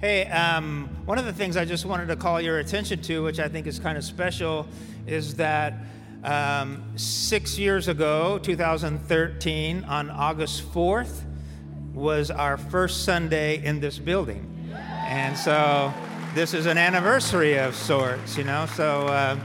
Hey, um, one of the things I just wanted to call your attention to, which I think is kind of special, is that um, six years ago, 2013, on August 4th, was our first Sunday in this building. And so this is an anniversary of sorts, you know? So uh,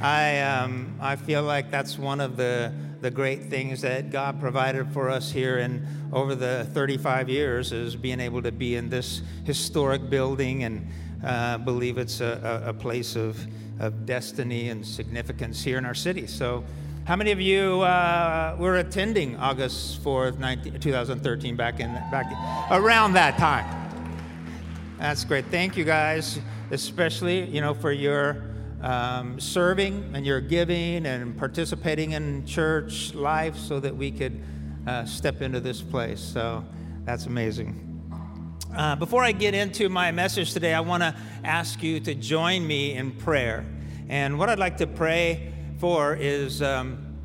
I, um, I feel like that's one of the, the great things that God provided for us here and over the 35 years is being able to be in this historic building and uh, believe it's a, a, place of, of destiny and significance here in our city. So how many of you uh, were attending August 4th, 19, 2013, back in back around that time? That's great. Thank you guys, especially you know for your um, serving and your giving and participating in church life, so that we could uh, step into this place. So that's amazing. Uh, before I get into my message today, I want to ask you to join me in prayer. And what I'd like to pray for is um,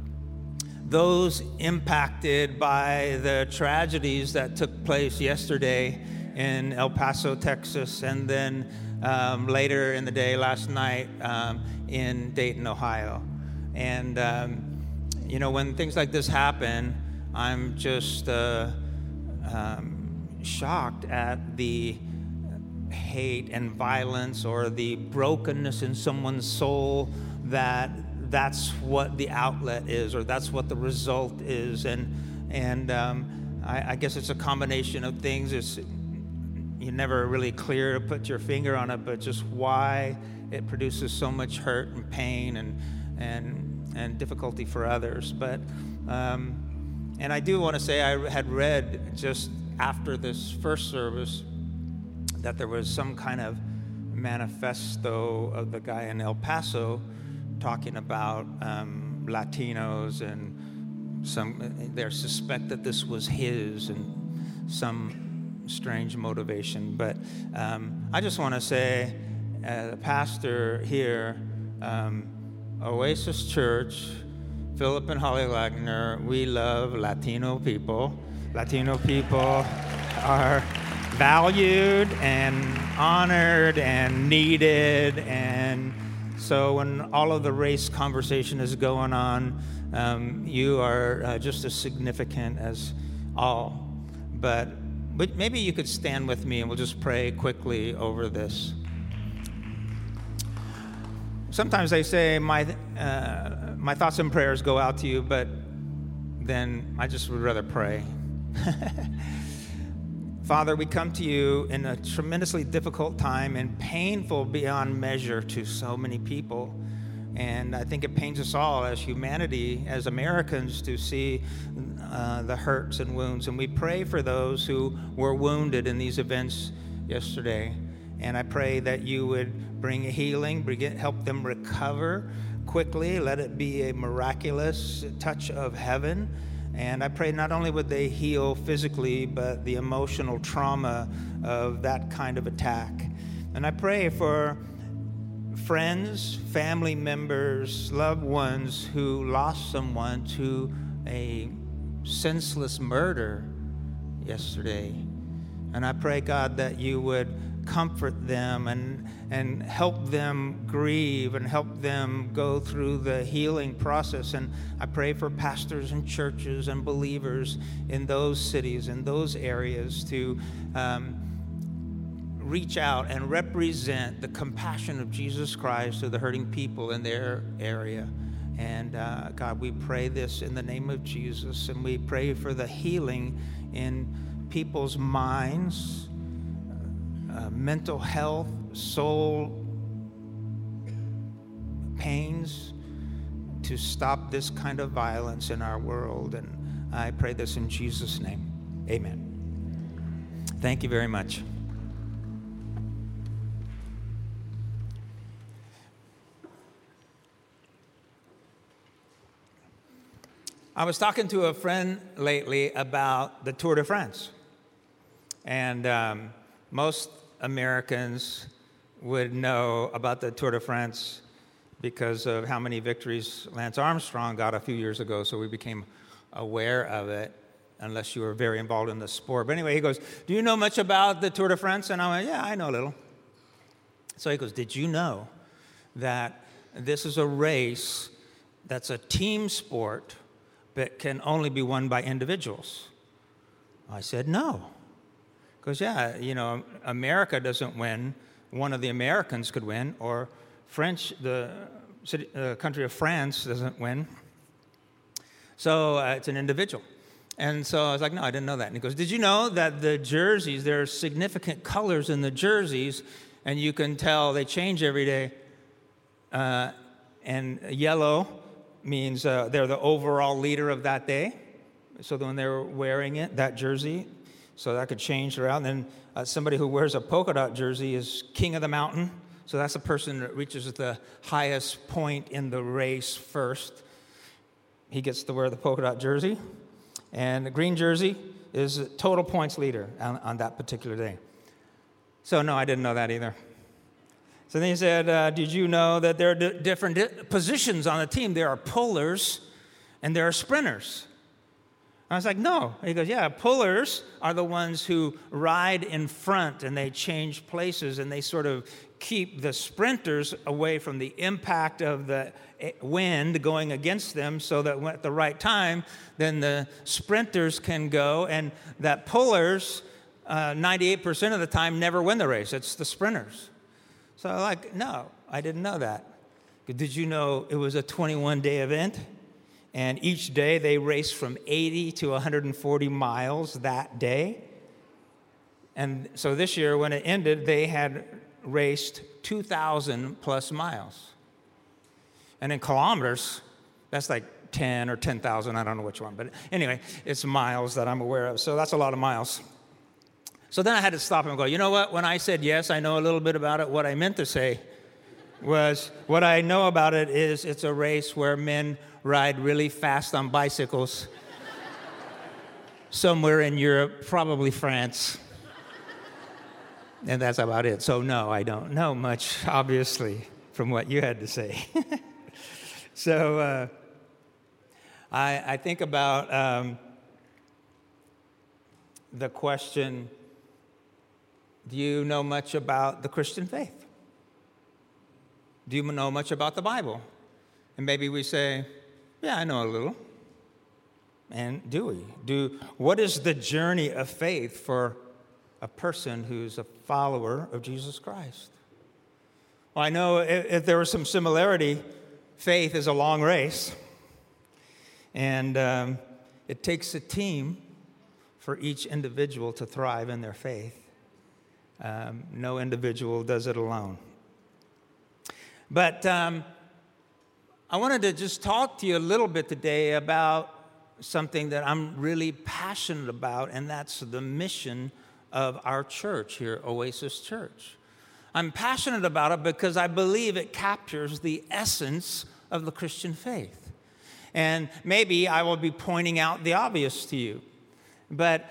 those impacted by the tragedies that took place yesterday in El Paso, Texas, and then um, later in the day, last night, um, in Dayton, Ohio. And, um, you know, when things like this happen, I'm just uh, um, shocked at the hate and violence or the brokenness in someone's soul that that's what the outlet is or that's what the result is and and um, I, I, guess it's a combination of things it's you never really clear to put your finger on it but just why it produces so much hurt and pain and and and difficulty for others. But um, and I do want to say I had read just after this first service that there was some kind of manifesto of the guy in El Paso talking about um, Latinos and some they suspect that this was his and some strange motivation. But um, I just want to say, as a pastor here, um, Oasis Church, Philip and Holly Wagner, we love Latino people. Latino people are valued and honored and needed and so when all of the race conversation is going on, um, you are uh, just as significant as all. But, but maybe you could stand with me and we'll just pray quickly over this. Sometimes they say my, uh, my thoughts and prayers go out to you, but then I just would rather pray. Father, we come to you in a tremendously difficult time and painful beyond measure to so many people. And I think it pains us all as humanity, as Americans, to see uh, the hurts and wounds. And we pray for those who were wounded in these events yesterday. And I pray that you would bring healing, bring it, help them recover quickly. Let it be a miraculous touch of heaven and I pray not only would they heal physically, but the emotional trauma of that kind of attack. And I pray for friends, family members, loved ones who lost someone to a senseless murder yesterday. And I pray, God, that you would comfort them and, and help them grieve and help them go through the healing process. And I pray for pastors and churches and believers in those cities, in those areas, to um, reach out and represent the compassion of Jesus Christ to the hurting people in their area. And uh, God, we pray this in the name of Jesus, and we pray for the healing in people's minds uh, mental health, soul pains, to stop this kind of violence in our world. And I pray this in Jesus' name. Amen. Thank you very much. I was talking to a friend lately about the Tour de France. And um, most Americans would know about the Tour de France because of how many victories Lance Armstrong got a few years ago, so we became aware of it. unless you were very involved in the sport. But anyway, he goes, Do you know much about the Tour de France? And I went, Yeah, I know a little. So he goes, Did you know that this is a race that's a team sport but can only be won by individuals? I said, No. Because, yeah, you know, America doesn't win. One of the Americans could win, or French, the city, uh, country of France doesn't win. So uh, it's an individual. And so I was like, no, I didn't know that. And he goes, did you know that the jerseys, there are significant colors in the jerseys, and you can tell they change every day. Uh, and yellow means uh, they're the overall leader of that day. So when they're wearing it, that jersey, so that could change around. And then uh, somebody who wears a polka dot jersey is king of the mountain. So that's the person that reaches the highest point in the race first. He gets to wear the polka dot jersey. And the green jersey is total points leader on, on that particular day. So, no, I didn't know that either. So then he said, uh, Did you know that there are d- different di- positions on the team? There are pullers and there are sprinters. I was like, No. He goes, Yeah, pullers are the ones who ride in front and they change places and they sort of keep the sprinters away from the impact of the eh, wind going against them so that at the right time, then the sprinters can go, and that pullers, uh, 98% of the time, never win the race. It's the sprinters. So, I'm like, no, I didn't know that. Did you know it was a 21 day event? And each day they raced from 80 to 140 miles that day. And so this year, when it ended, they had raced 2,000 plus miles. And in kilometers, that's like 10 or 10,000, I don't know which one. But anyway, it's miles that I'm aware of. So that's a lot of miles. So then I had to stop him and go, you know what? When I said yes, I know a little bit about it. What I meant to say was what I know about it is it's a race where men ride really fast on bicycles somewhere in Europe, probably France. And that's about it. So, no, I don't know much, obviously, from what you had to say. so, uh, I, I, think about um, the question Do you know much about the Christian faith? Do you know much about the Bible? And maybe we say, Yeah, I know a little. And do we? Do what is the journey of faith for a person who's a follower of Jesus Christ. Well, I know if, if there was some similarity, faith is a long race, and um, it takes a team for each individual to thrive in their faith. Um, no individual does it alone. But um, I wanted to just talk to you a little bit today about something that I'm really passionate about, and that's the mission of our church here, Oasis Church. I'm passionate about it because I believe it captures the essence of the Christian faith. And maybe I will be pointing out the obvious to you. But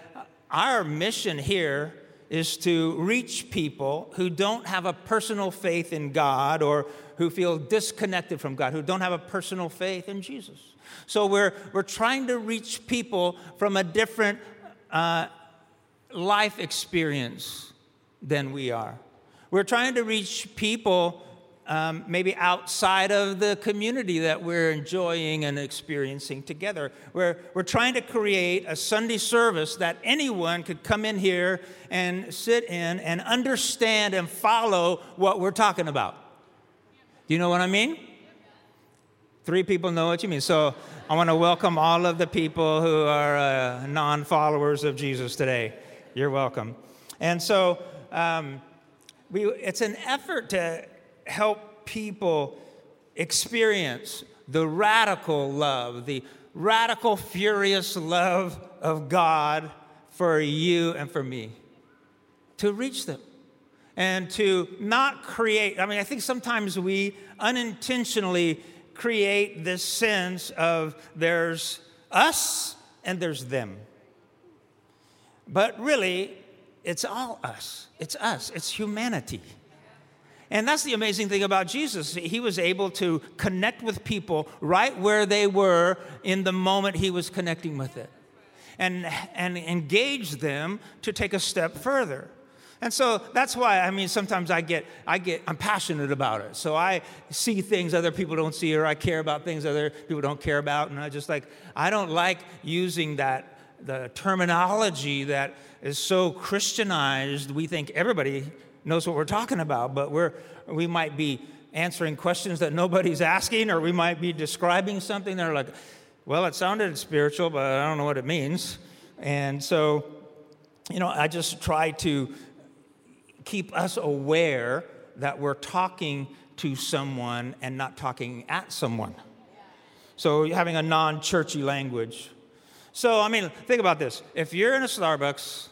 our mission here is to reach people who don't have a personal faith in God or who feel disconnected from God, who don't have a personal faith in Jesus. So we're, we're trying to reach people from a different uh, life experience than we are. We're trying to reach people um, maybe outside of the community that we're enjoying and experiencing together. We're, we're trying to create a Sunday service that anyone could come in here and sit in and understand and follow what we're talking about. Do you know what I mean? Three people know what you mean. So I want to welcome all of the people who are uh, non followers of Jesus today. You're welcome. And so um, we, it's an effort to help people experience the radical love, the radical, furious love of God for you and for me, to reach them and to not create. I mean, I think sometimes we unintentionally create this sense of there's us and there's them. But really, it's all us. It's us. It's humanity. And that's the amazing thing about Jesus. He was able to connect with people right where they were in the moment he was connecting with it. and, and engage them to take a step further. And so that's why, I mean, sometimes I get, I get, I'm passionate about it. So I see things other people don't see, or I care about things other people don't care about. And I just like, I don't like using that, the terminology that is so Christianized. We think everybody knows what we're talking about, but we're, we might be answering questions that nobody's asking, or we might be describing something They're like, well, it sounded spiritual, but I don't know what it means. And so, you know, I just try to keep us aware that we're talking to someone and not talking at someone. So, having a non churchy language. So, I mean, think about this. If you're in a Starbucks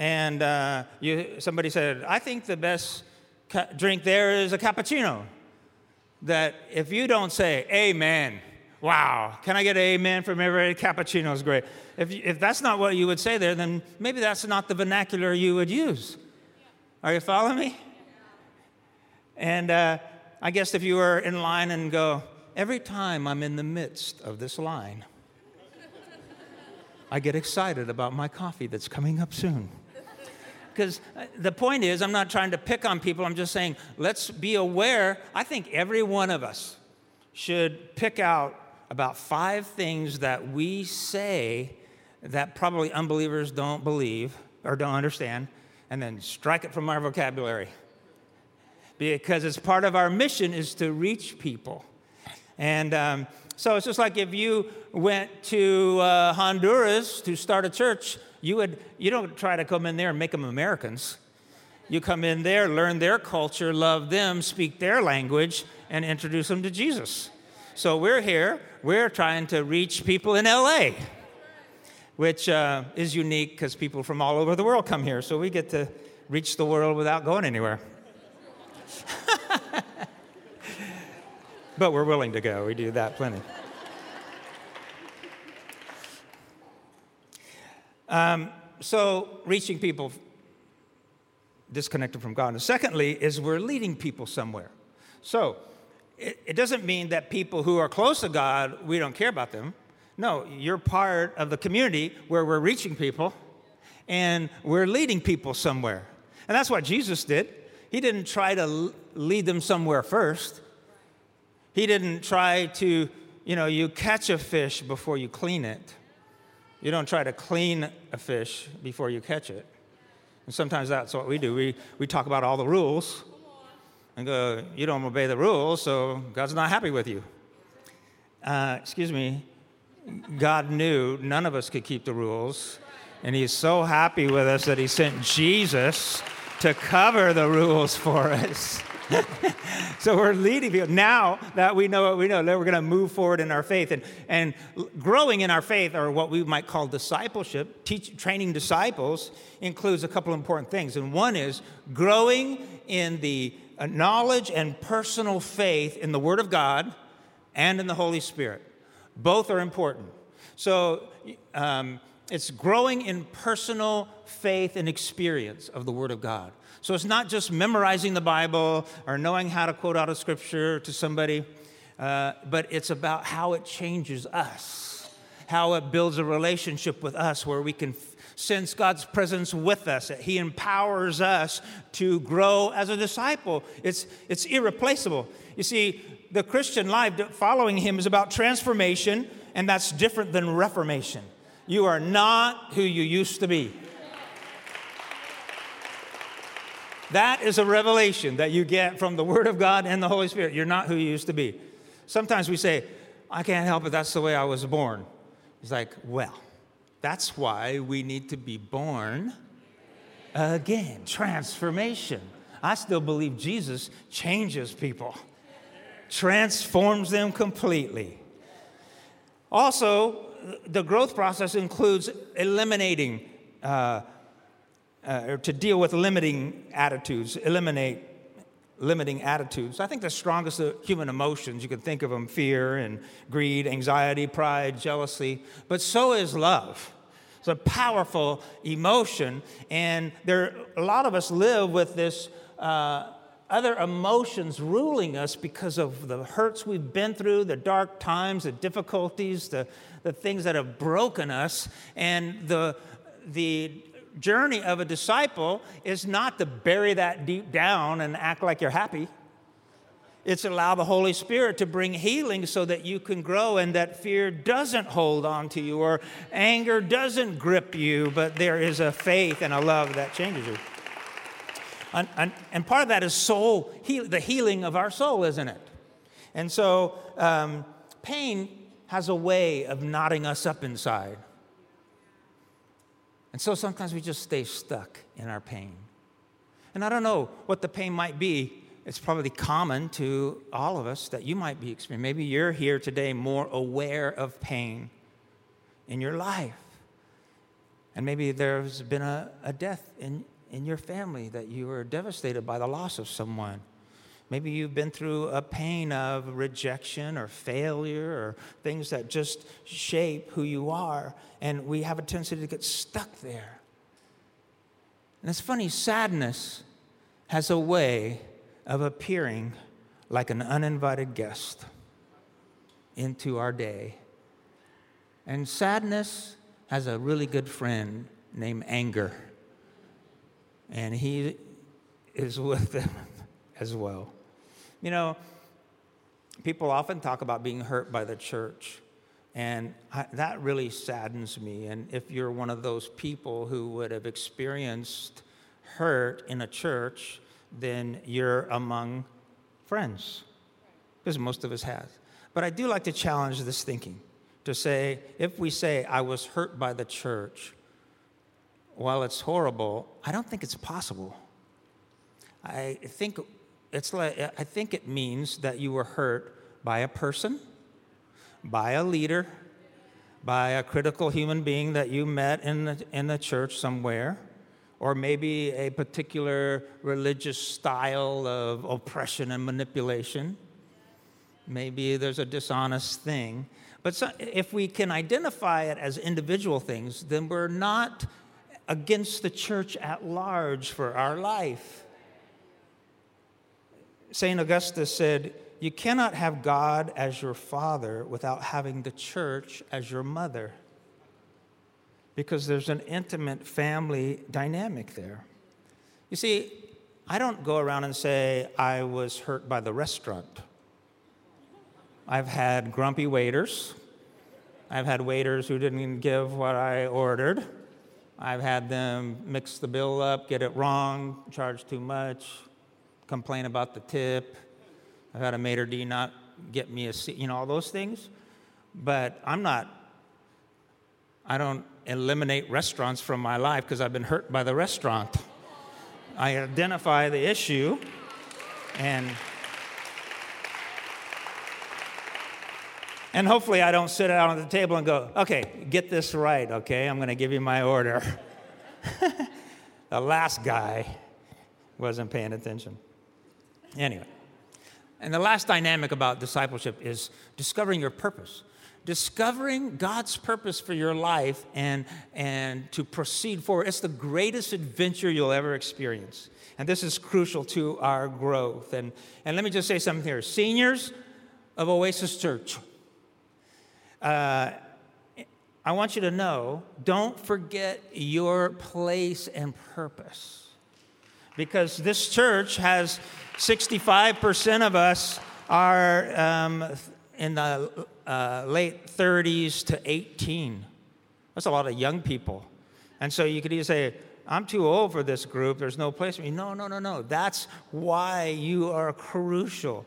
and uh, you, somebody said, I think the best ca- drink there is a cappuccino, that if you don't say, Amen, wow, can I get an amen from everybody? Cappuccino is great. If, if that's not what you would say there, then maybe that's not the vernacular you would use. Are you following me? And uh, I guess if you were in line and go, every time I'm in the midst of this line, I get excited about my coffee that's coming up soon. Because uh, the point is, I'm not trying to pick on people, I'm just saying, let's be aware. I think every one of us should pick out about five things that we say that probably unbelievers don't believe or don't understand and then strike it from our vocabulary. Because it's part of our mission is to reach people. And um, so it's just like if you went to uh, Honduras to start a church, you would you don't try to come in there and make them Americans. You come in there, learn their culture, love them, speak their language, and introduce them to Jesus. So we're here. We're trying to reach people in LA which uh, is unique because people from all over the world come here. So we get to reach the world without going anywhere. but we're willing to go. We do that plenty. Um, so, reaching people disconnected from God. And secondly, is we're leading people somewhere. So, it, it doesn't mean that people who are close to God, we don't care about them. No, you're part of the community where we're reaching people and we're leading people somewhere. And that's what Jesus did. He didn't try to lead them somewhere first. He didn't try to, you know, you catch a fish before you clean it. You don't try to clean a fish before you catch it. And sometimes that's what we do. We, we talk about all the rules and go, you don't obey the rules, so God's not happy with you. Uh, excuse me, God knew none of us could keep the rules. And he's so happy with us that he sent Jesus to cover the rules for us. so we're leading people. Now that we know what we know, then we're going to move forward in our faith. And, and growing in our faith, or what we might call discipleship, teach, training disciples, includes a couple important things. And one is growing in the uh, knowledge and personal faith in the Word of God and in the Holy Spirit. Both are important. So um, it's growing in personal faith and experience of the Word of God. So it's not just memorizing the Bible or knowing how to quote out of Scripture to somebody, uh, but it's about how it changes us, how it builds a relationship with us where we can sense God's presence with us. That He empowers us to grow as a disciple. It's, it's irreplaceable. You see, the Christian life following him is about transformation, and that's different than reformation. You are not who you used to be. That is a revelation that you get from the Word of God and the Holy Spirit. You're not who you used to be. Sometimes we say, I can't help it, that's the way I was born. It's like, well, that's why we need to be born again. Transformation. I still believe Jesus changes people transforms them completely. Also, the growth process includes eliminating, uh, uh, or to deal with limiting attitudes, eliminate limiting attitudes. I think the strongest of human emotions, you can think of them fear and greed, anxiety, pride, jealousy, but so is love. It's a powerful emotion, and there, a lot of us live with this. Uh, other emotions ruling us because of the hurts we've been through, the dark times, the difficulties, the, the things that have broken us. And the, the journey of a disciple is not to bury that deep down and act like you're happy. It's allow the Holy Spirit to bring healing so that you can grow and that fear doesn't hold on to you or anger doesn't grip you, but there is a faith and a love that changes you. And, and, and part of that is soul, heal, the healing of our soul, isn't it? And so um, pain has a way of knotting us up inside. And so sometimes we just stay stuck in our pain. And I don't know what the pain might be. It's probably common to all of us that you might be experiencing. Maybe you're here today more aware of pain in your life. And maybe there's been a, a death in, in your family that you were devastated by the loss of someone. Maybe you've been through a pain of rejection or failure or things that just shape who you are, and we have a tendency to get stuck there. And it's funny, sadness has a way of appearing like an uninvited guest into our day. And sadness has a really good friend named anger, and he is with them as well. You know, people often talk about being hurt by the church, and I, that really saddens me. And if you're one of those people who would have experienced hurt in a church, then you're among friends, because most of us have. But I do like to challenge this thinking to say, if we say, I was hurt by the church, while it's horrible, I don't think it's possible. I think it's like, I think it means that you were hurt by a person, by a leader, by a critical human being that you met in the, in the church somewhere, or maybe a particular religious style of oppression and manipulation. Maybe there's a dishonest thing. But so, if we can identify it as individual things, then we're not against the church at large for our life. St. Augustus said, You cannot have God as your father without having the church as your mother, because there's an intimate family dynamic there. You see, I don't go around and say, I was hurt by the restaurant. I've had grumpy waiters. I've had waiters who didn't give what I ordered. I've had them mix the bill up, get it wrong, charge too much complain about the tip. I've had a maitre d' not get me a seat, you know, all those things. But I'm not, I don't eliminate restaurants from my life because I've been hurt by the restaurant. I identify the issue and and hopefully I don't sit down at the table and go, okay, get this right, okay? I'm going to give you my order. the last guy wasn't paying attention. Anyway, and the last dynamic about discipleship is discovering your purpose. Discovering God's purpose for your life and, and to proceed forward. It's the greatest adventure you'll ever experience. And this is crucial to our growth. And, and let me just say something here. Seniors of Oasis Church, uh, I want you to know don't forget your place and purpose. Because this church has 65% of us are um, in the uh, late 30s to 18. That's a lot of young people. And so you could either say, I'm too old for this group, there's no place for me. No, no, no, no. That's why you are crucial.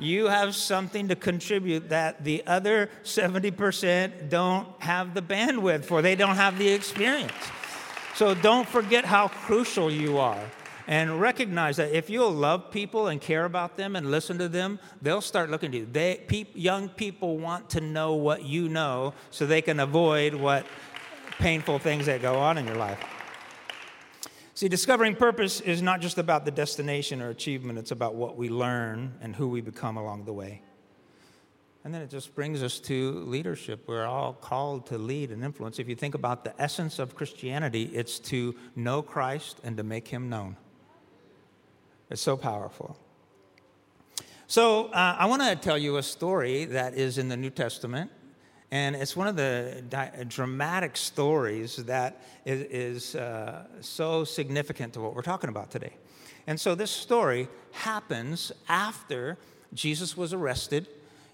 You have something to contribute that the other 70% don't have the bandwidth for, they don't have the experience. So don't forget how crucial you are and recognize that if you'll love people and care about them and listen to them, they'll start looking to you. They, pe- young people want to know what you know so they can avoid what painful things that go on in your life. See, discovering purpose is not just about the destination or achievement, it's about what we learn and who we become along the way. And then it just brings us to leadership. We're all called to lead and influence. If you think about the essence of Christianity, it's to know Christ and to make him known. It's so powerful. So, uh, I want to tell you a story that is in the New Testament, and it's one of the di- dramatic stories that is, is uh, so significant to what we're talking about today. And so, this story happens after Jesus was arrested.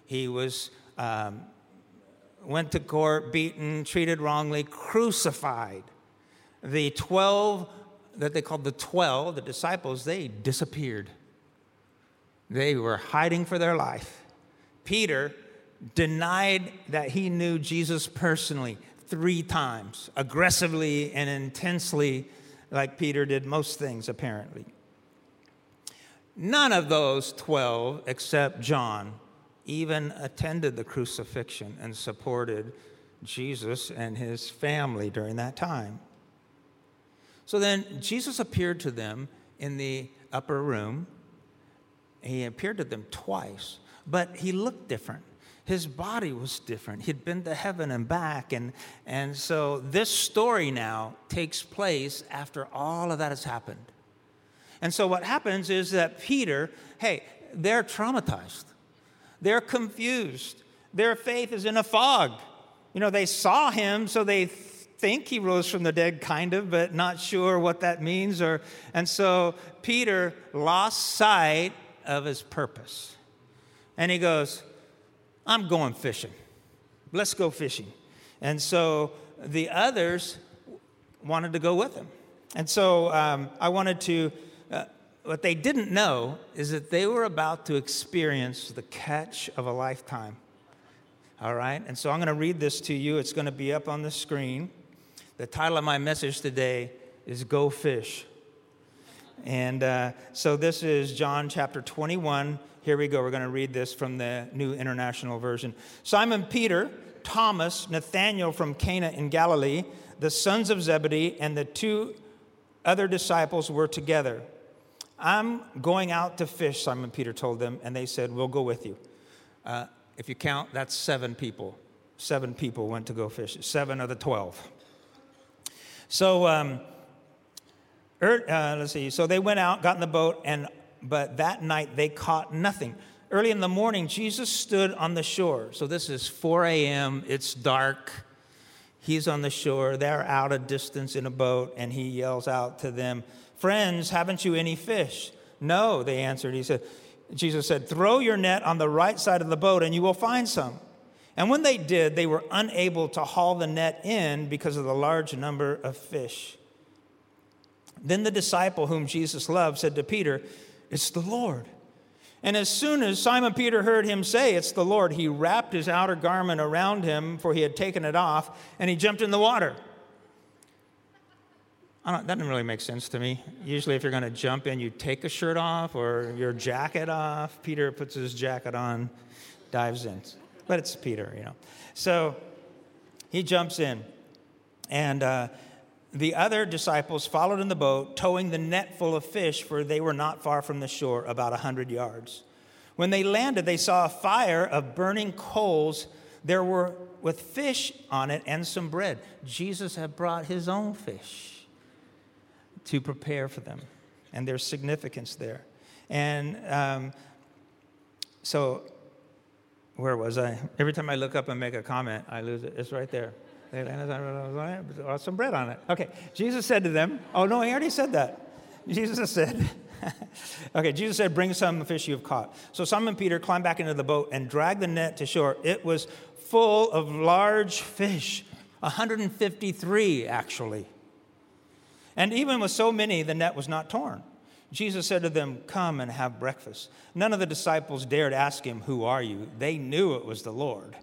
He was um, went to court, beaten, treated wrongly, crucified. The 12 that they called the 12, the disciples, they disappeared. They were hiding for their life. Peter denied that he knew Jesus personally three times, aggressively and intensely, like Peter did most things, apparently. None of those 12, except John, even attended the crucifixion and supported Jesus and his family during that time. So then Jesus appeared to them in the upper room. He appeared to them twice, but he looked different. His body was different. He'd been to heaven and back. And, and so this story now takes place after all of that has happened. And so what happens is that Peter, hey, they're traumatized. They're confused. Their faith is in a fog. You know, they saw him, so they think he rose from the dead, kind of, but not sure what that means. Or, and so Peter lost sight of his purpose. And he goes, I'm going fishing. Let's go fishing. And so the others wanted to go with him. And so um, I wanted to what they didn't know is that they were about to experience the catch of a lifetime. All right? And so I'm going to read this to you. It's going to be up on the screen. The title of my message today is Go Fish. And uh, so this is John chapter 21. Here we go. We're going to read this from the New International Version. Simon Peter, Thomas, Nathanael from Cana in Galilee, the sons of Zebedee, and the two other disciples were together. I'm going out to fish, Simon Peter told them, and they said, We'll go with you. Uh, if you count, that's seven people. Seven people went to go fish, seven of the 12. So, um, er, uh, let's see. So they went out, got in the boat, and but that night they caught nothing. Early in the morning, Jesus stood on the shore. So this is 4 a.m., it's dark. He's on the shore. They're out a distance in a boat, and he yells out to them, Friends, haven't you any fish? No, they answered. He said, Jesus said, Throw your net on the right side of the boat and you will find some. And when they did, they were unable to haul the net in because of the large number of fish. Then the disciple whom Jesus loved said to Peter, It's the Lord. And as soon as Simon Peter heard him say, It's the Lord, he wrapped his outer garment around him, for he had taken it off, and he jumped in the water that doesn't really make sense to me. Usually, if you're going to jump in, you take a shirt off or your jacket off. Peter puts his jacket on, dives in. But it's Peter, you know. So he jumps in. And uh, the other disciples followed in the boat, towing the net full of fish, for they were not far from the shore, about a 100 yards. When they landed, they saw a fire of burning coals. There were with fish on it and some bread. Jesus had brought his own fish to prepare for them. And there's significance there. And um, so, where was I? Every time I look up and make a comment, I lose it. It's right there. Some bread on it. Okay. Jesus said to them, Oh, no, he already said that. Jesus said, okay, Jesus said, Bring some fish you have caught. So Simon Peter climbed back into the boat and dragged the net to shore. It was full of large fish, 153 actually. And even with so many, the net was not torn. Jesus said to them, Come and have breakfast. None of the disciples dared ask him, Who are you? They knew it was the Lord.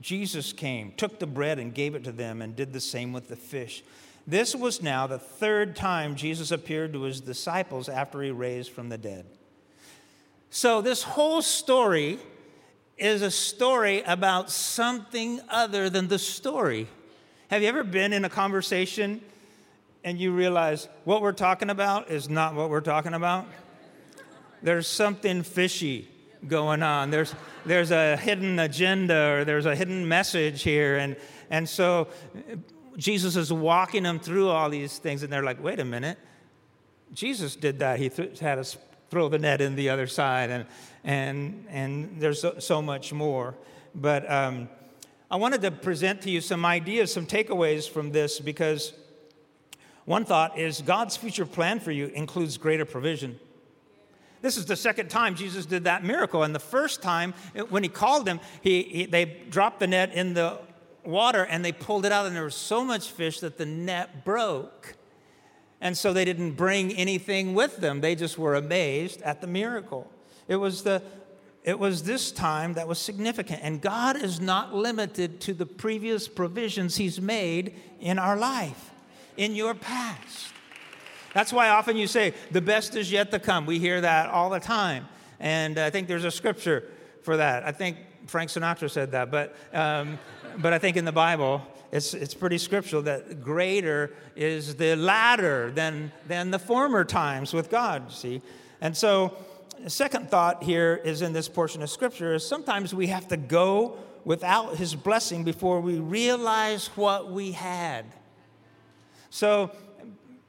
Jesus came, took the bread, and gave it to them, and did the same with the fish. This was now the third time Jesus appeared to his disciples after he raised from the dead. So, this whole story is a story about something other than the story. Have you ever been in a conversation and you realize what we're talking about is not what we're talking about? There's something fishy going on. There's, there's a hidden agenda or there's a hidden message here. And, and so Jesus is walking them through all these things, and they're like, wait a minute. Jesus did that. He th- had us throw the net in the other side, and, and, and there's so, so much more. But um, I wanted to present to you some ideas, some takeaways from this, because one thought is God's future plan for you includes greater provision. This is the second time Jesus did that miracle. And the first time, when he called them, he, he, they dropped the net in the water and they pulled it out, and there was so much fish that the net broke. And so they didn't bring anything with them. They just were amazed at the miracle. It was, the, it was this time that was significant. And God is not limited to the previous provisions He's made in our life, in your past. That's why often you say, the best is yet to come. We hear that all the time. And I think there's a scripture for that. I think Frank Sinatra said that, but, um, but I think in the Bible, it's, it's pretty scriptural that greater is the latter than, than the former times with God, see? And so, second thought here is in this portion of scripture is sometimes we have to go without his blessing before we realize what we had. So,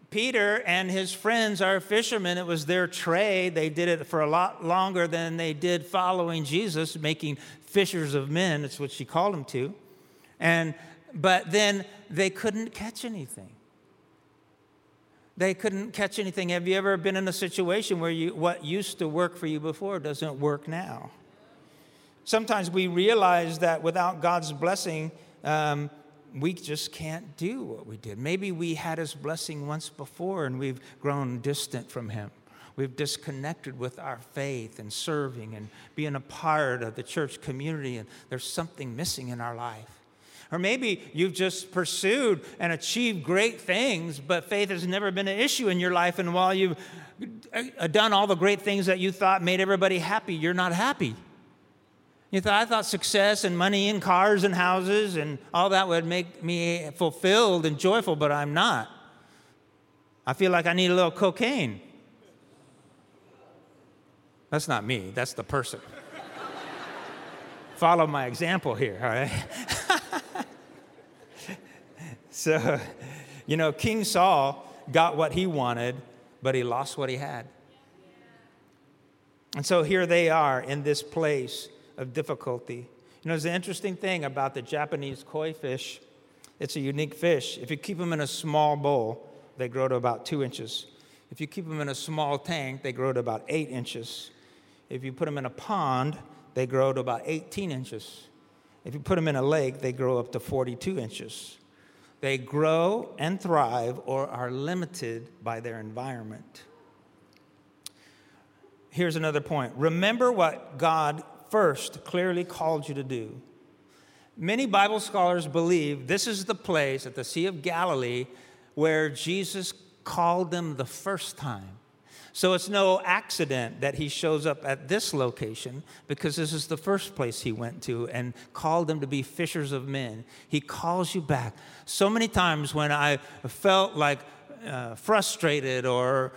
Peter and his friends are fishermen. It was their trade. They did it for a lot longer than they did following Jesus, making fishers of men. That's what she called them to. And but then they couldn't catch anything. They couldn't catch anything. Have you ever been in a situation where you, what used to work for you before doesn't work now? Sometimes we realize that without God's blessing, um, we just can't do what we did. Maybe we had his blessing once before and we've grown distant from him. We've disconnected with our faith and serving and being a part of the church community, and there's something missing in our life. Or maybe you've just pursued and achieved great things, but faith has never been an issue in your life. And while you've uh, done all the great things that you thought made everybody happy, you're not happy. You thought, I thought success and money and cars and houses and all that would make me fulfilled and joyful, but I'm not. I feel like I need a little cocaine. That's not me, that's the person. Follow my example here, all right? so, you know, King Saul got what he wanted, but he lost what he had. And so here they are in this place of difficulty. You know, there's an interesting thing about the Japanese koi fish. It's a unique fish. If you keep them in a small bowl, they grow to about two inches. If you keep them in a small tank, they grow to about eight inches. If you put them in a pond, they grow to about 18 inches. If you put them in a lake, they grow up to 42 inches. They grow and thrive or are limited by their environment. Here's another point remember what God first clearly called you to do. Many Bible scholars believe this is the place at the Sea of Galilee where Jesus called them the first time. So it's no accident that he shows up at this location because this is the first place he went to and called them to be fishers of men. He calls you back. So many times when I felt like uh, frustrated or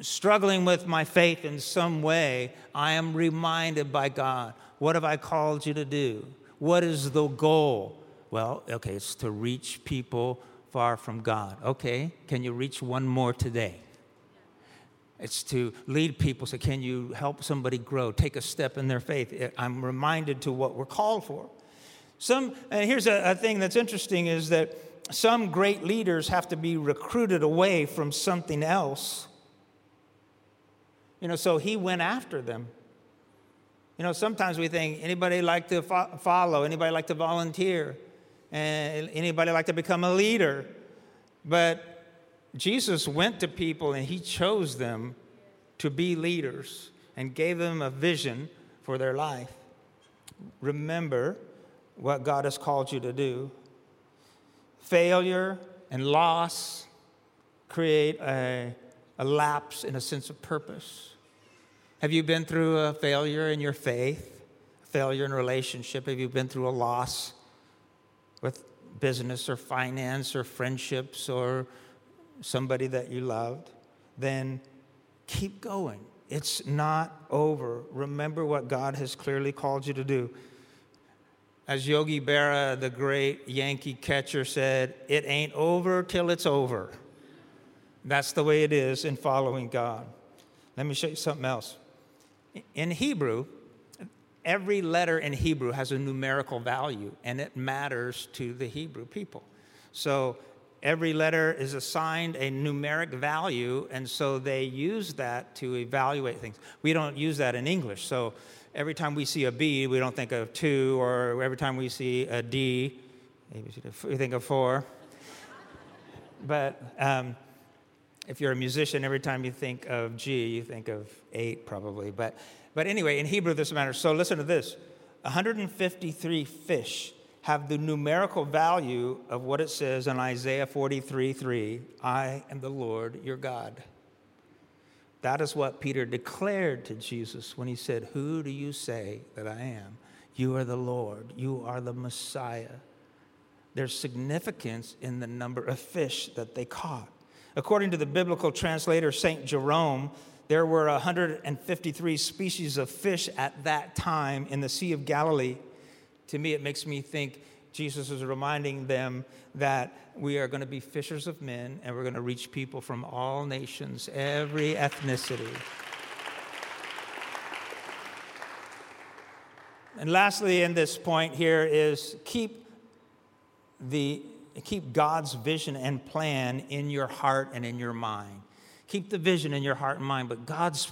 struggling with my faith in some way, I am reminded by God what have I called you to do? What is the goal? Well, okay, it's to reach people far from God. Okay, can you reach one more today? It's to lead people. So, can you help somebody grow, take a step in their faith? I'm reminded to what we're called for. Some, and here's a, a thing that's interesting is that some great leaders have to be recruited away from something else you know, so he went after them. You know, sometimes we think anybody like to fo- follow, anybody like to volunteer, and anybody like to become a leader. But Jesus went to people and he chose them to be leaders and gave them a vision for their life. Remember what God has called you to do. Failure and loss create a a lapse in a sense of purpose? Have you been through a failure in your faith, failure in relationship? Have you been through a loss with business or finance or friendships or somebody that you loved? Then keep going. It's not over. Remember what God has clearly called you to do. As Yogi Berra, the great Yankee catcher, said, it ain't over till it's over. That's the way it is in following God. let me show you something else. In Hebrew, every letter in Hebrew has a numerical value, and it matters to the Hebrew people. So every letter is assigned a numeric value, and so they use that to evaluate things. We don't use that in English. So every time we see a B, we don't think of two, or every time we see a D, we think of four. but um, if you're a musician, every time you think of G, you think of eight probably. But, but anyway, in Hebrew, this matters. So listen to this 153 fish have the numerical value of what it says in Isaiah 43 3 I am the Lord your God. That is what Peter declared to Jesus when he said, Who do you say that I am? You are the Lord, you are the Messiah. There's significance in the number of fish that they caught. According to the biblical translator St. Jerome, there were 153 species of fish at that time in the Sea of Galilee. To me, it makes me think Jesus is reminding them that we are going to be fishers of men and we're going to reach people from all nations, every ethnicity. And lastly, in this point here is keep the keep God's vision and plan in your heart and in your mind. Keep the vision in your heart and mind, but God's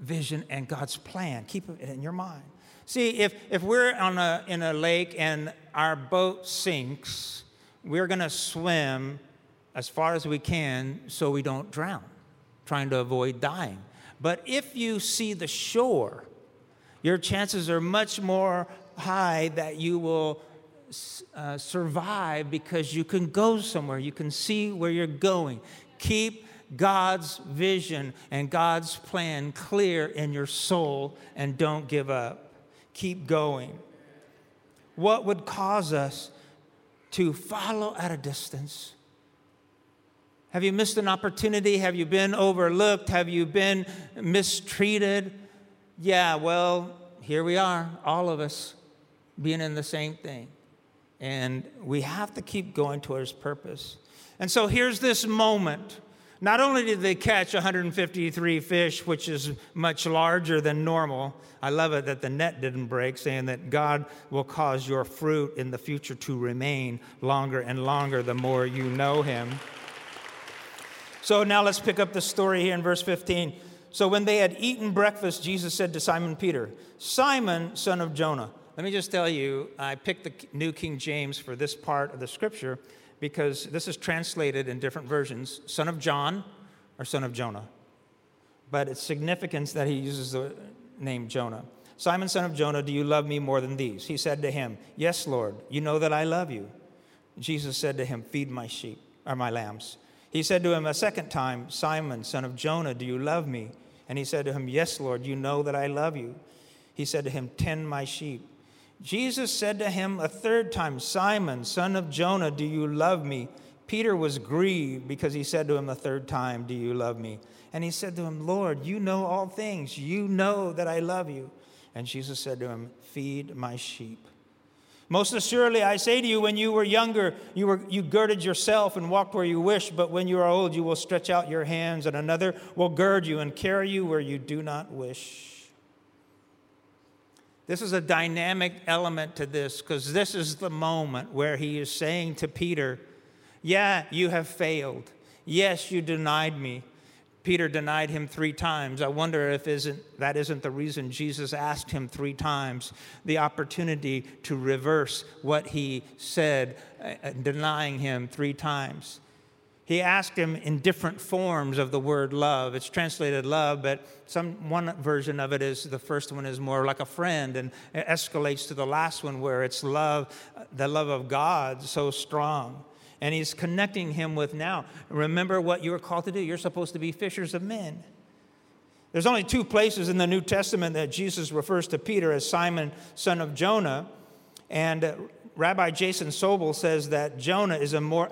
vision and God's plan, keep it in your mind. See, if, if we're on a, in a lake and our boat sinks, we're going to swim as far as we can so we don't drown, trying to avoid dying. But if you see the shore, your chances are much more high that you will uh, survive because you can go somewhere, you can see where you're going. Keep God's vision and God's plan clear in your soul and don't give up. Keep going. What would cause us to follow at a distance? Have you missed an opportunity? Have you been overlooked? Have you been mistreated? Yeah, well, here we are, all of us being in the same thing. And we have to keep going towards purpose. And so here's this moment not only did they catch 153 fish, which is much larger than normal, I love it that the net didn't break, saying that God will cause your fruit in the future to remain longer and longer the more you know Him. So now let's pick up the story here in verse 15. So when they had eaten breakfast, Jesus said to Simon Peter, Simon, son of Jonah. Let me just tell you, I picked the New King James for this part of the scripture because this is translated in different versions son of John or son of Jonah. But it's significance that he uses the name Jonah. Simon, son of Jonah, do you love me more than these? He said to him, Yes, Lord, you know that I love you. Jesus said to him, Feed my sheep, or my lambs. He said to him a second time, Simon, son of Jonah, do you love me? And he said to him, Yes, Lord, you know that I love you. He said to him, Tend my sheep. Jesus said to him a third time, Simon, son of Jonah, do you love me? Peter was grieved because he said to him a third time, Do you love me? And he said to him, Lord, you know all things. You know that I love you. And Jesus said to him, Feed my sheep. Most assuredly, I say to you, when you were younger, you, were, you girded yourself and walked where you wished, but when you are old, you will stretch out your hands, and another will gird you and carry you where you do not wish. This is a dynamic element to this because this is the moment where he is saying to Peter, Yeah, you have failed. Yes, you denied me. Peter denied him three times. I wonder if isn't, that isn't the reason Jesus asked him three times the opportunity to reverse what he said, uh, denying him three times he asked him in different forms of the word love. It's translated love, but some one version of it is the first one is more like a friend, and it escalates to the last one where it's love, the love of God, so strong. And he's connecting him with now. Remember what you were called to do. You're supposed to be fishers of men. There's only two places in the New Testament that Jesus refers to Peter as Simon, son of Jonah. And Rabbi Jason Sobel says that Jonah is a more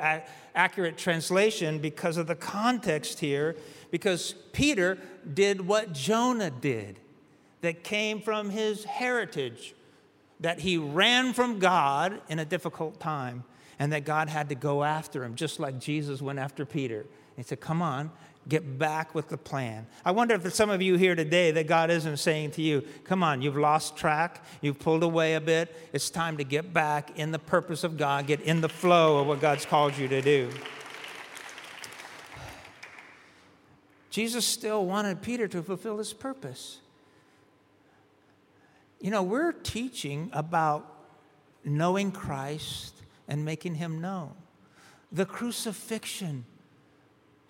accurate translation because of the context here, because Peter did what Jonah did, that came from his heritage, that he ran from God in a difficult time, and that God had to go after him, just like Jesus went after Peter. He said, Come on, Get back with the plan. I wonder if there's some of you here today that God isn't saying to you, come on, you've lost track, you've pulled away a bit. It's time to get back in the purpose of God, get in the flow of what God's called you to do. Jesus still wanted Peter to fulfill his purpose. You know, we're teaching about knowing Christ and making him known. The crucifixion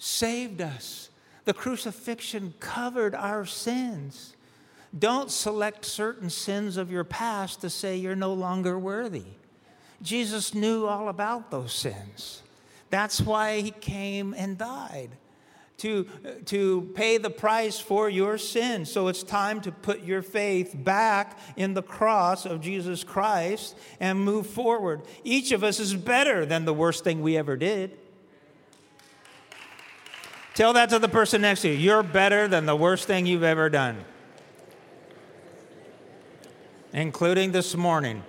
saved us. The crucifixion covered our sins. Don't select certain sins of your past to say you're no longer worthy. Jesus knew all about those sins. That's why he came and died to, to pay the price for your sins. So it's time to put your faith back in the cross of Jesus Christ and move forward. Each of us is better than the worst thing we ever did. Tell that to the person next to you. You're better than the worst thing you've ever done, including this morning.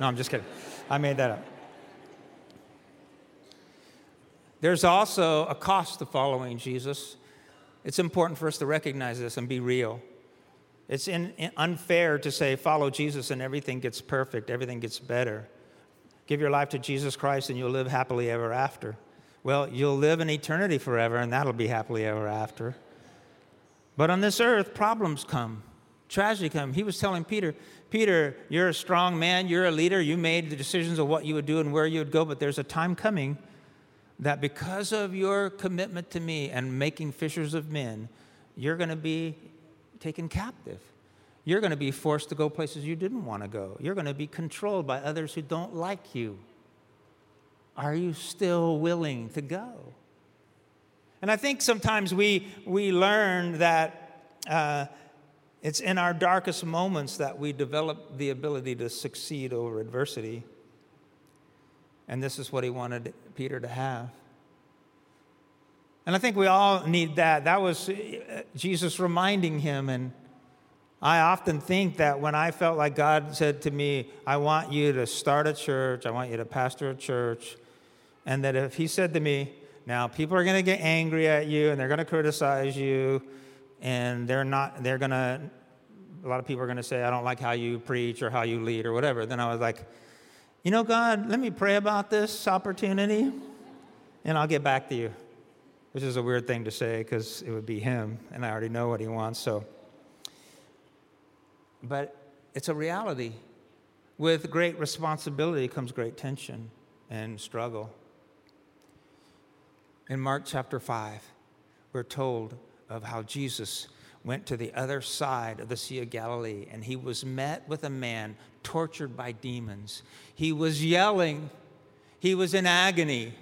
No, I'm just kidding. I made that up. There's also a cost to following Jesus. It's important for us to recognize this and be real. It's in, in unfair to say, follow Jesus and everything gets perfect, everything gets better. Give your life to Jesus Christ and you'll live happily ever after. Well, you'll live in eternity forever, and that'll be happily ever after. But on this earth, problems come, tragedy comes. He was telling Peter, Peter, you're a strong man, you're a leader, you made the decisions of what you would do and where you would go, but there's a time coming that because of your commitment to me and making fishers of men, you're going to be taken captive. You're going to be forced to go places you didn't want to go. You're going to be controlled by others who don't like you. Are you still willing to go? And I think sometimes we, we learn that uh, it's in our darkest moments that we develop the ability to succeed over adversity. And this is what he wanted Peter to have. And I think we all need that. That was uh, Jesus reminding him. And I often think that when I felt like God said to me, I want you to start a church, I want you to pastor a church, and that if he said to me, now people are going to get angry at you and they're going to criticize you and they're not they're going to a lot of people are going to say i don't like how you preach or how you lead or whatever then i was like you know god let me pray about this opportunity and i'll get back to you which is a weird thing to say because it would be him and i already know what he wants so. But it's a reality. With great responsibility comes great tension and struggle in Mark chapter 5, we're told of how Jesus went to the other side of the Sea of Galilee and he was met with a man tortured by demons. He was yelling, he was in agony.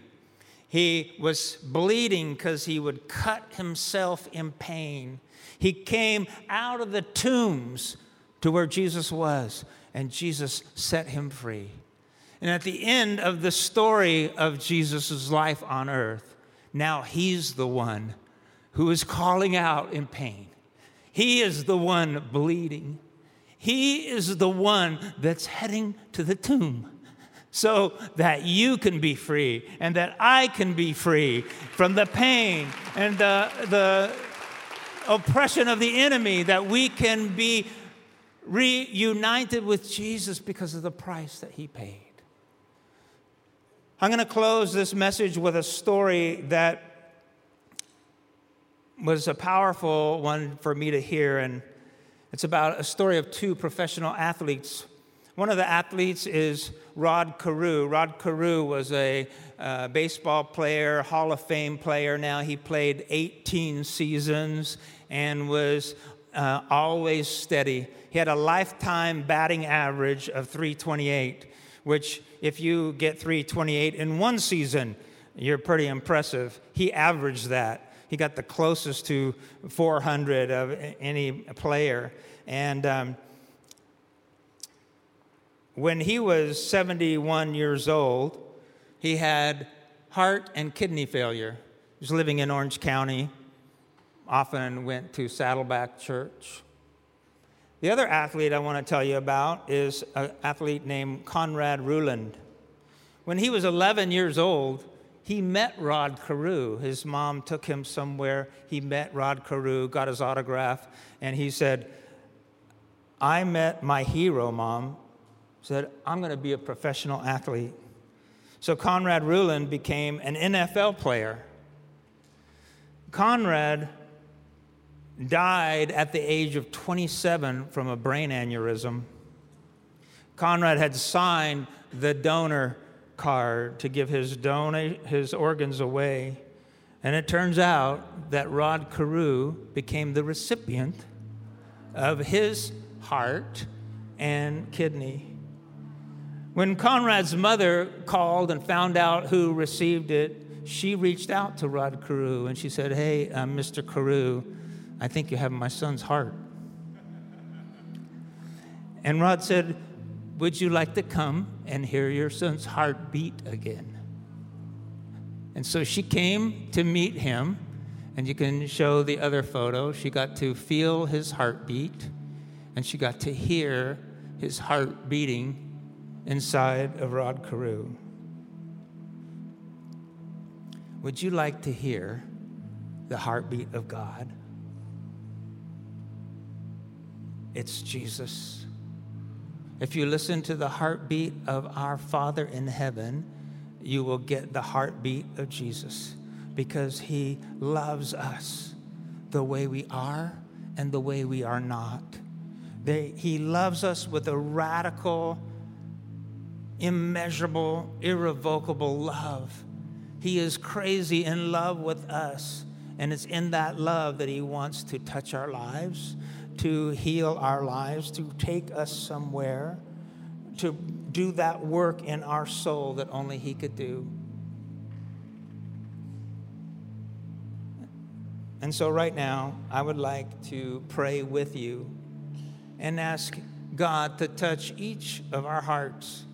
He was bleeding because he would cut himself in pain. He came out of the tombs to where Jesus was, and Jesus set him free. And at the end of the story of Jesus' life on earth, now he's the one who is calling out in pain. He is the one bleeding. He is the one that's heading to the tomb so that you can be free and that I can be free from the pain and the, the oppression of the enemy, that we can be reunited with Jesus because of the price that he paid. I'm going to close this message with a story that was a powerful one for me to hear, and it's about a story of two professional athletes. One of the athletes is Rod Carew. Rod Carew was a uh, baseball player, Hall of Fame player now. He played 18 seasons and was uh, always steady. He had a lifetime batting average of 328 which, if you get 328 in one season, you're pretty impressive. He averaged that. He got the closest to 400 of any player. And um, when he was 71 years old, he had heart and kidney failure. He was living in Orange County, often went to Saddleback Church. The other athlete I want to tell you about is an athlete named Konrad Reuland. When he was 11 years old, he met Rod Carew. His mom took him somewhere. He met Rod Carew, got his autograph, and he said, I met my hero, mom. Said, I'm going to be a professional athlete. So Konrad Reuland became an NFL player. Konrad died at the age of 27 from a brain aneurysm. Konrad had signed the donor card to give his, dona- his organs away. And it turns out that Rod Carew became the recipient of his heart and kidney. When Konrad's mother called and found out who received it, she reached out to Rod Carew and she said, Hey, uh, Mr. Carew, I think you have my son's heart. And Rod said, would you like to come and hear your son's heart beat again? And so she came to meet him, and you can show the other photo. She got to feel his heartbeat, and she got to hear his heart beating inside of Rod Carew. Would you like to hear the heartbeat of God? It's Jesus. If you listen to the heartbeat of our Father in heaven, you will get the heartbeat of Jesus because he loves us the way we are and the way we are not. They, he loves us with a radical, immeasurable, irrevocable love. He is crazy in love with us. And it's in that love that he wants to touch our lives to heal our lives, to take us somewhere, to do that work in our soul that only He could do. And so, right now, I would like to pray with you and ask God to touch each of our hearts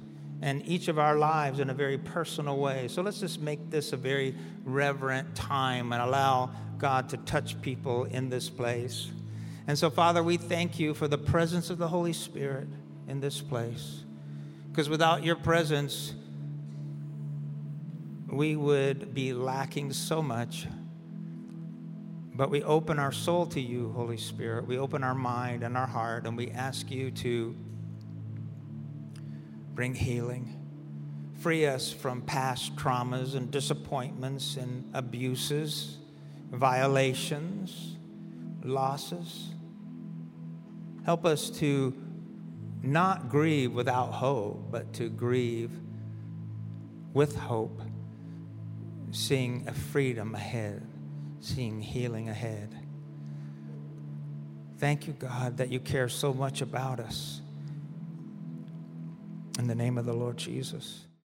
and each of our lives in a very personal way. So, let's just make this a very reverent time and allow God to touch people in this place. And so, Father, we thank you for the presence of the Holy Spirit in this place. Because without your presence, we would be lacking so much. But we open our soul to you, Holy Spirit. We open our mind and our heart, and we ask you to bring healing. Free us from past traumas and disappointments and abuses, violations, losses. Help us to not grieve without hope, but to grieve with hope, seeing a freedom ahead, seeing healing ahead. Thank you, God, that you care so much about us. In the name of the Lord Jesus.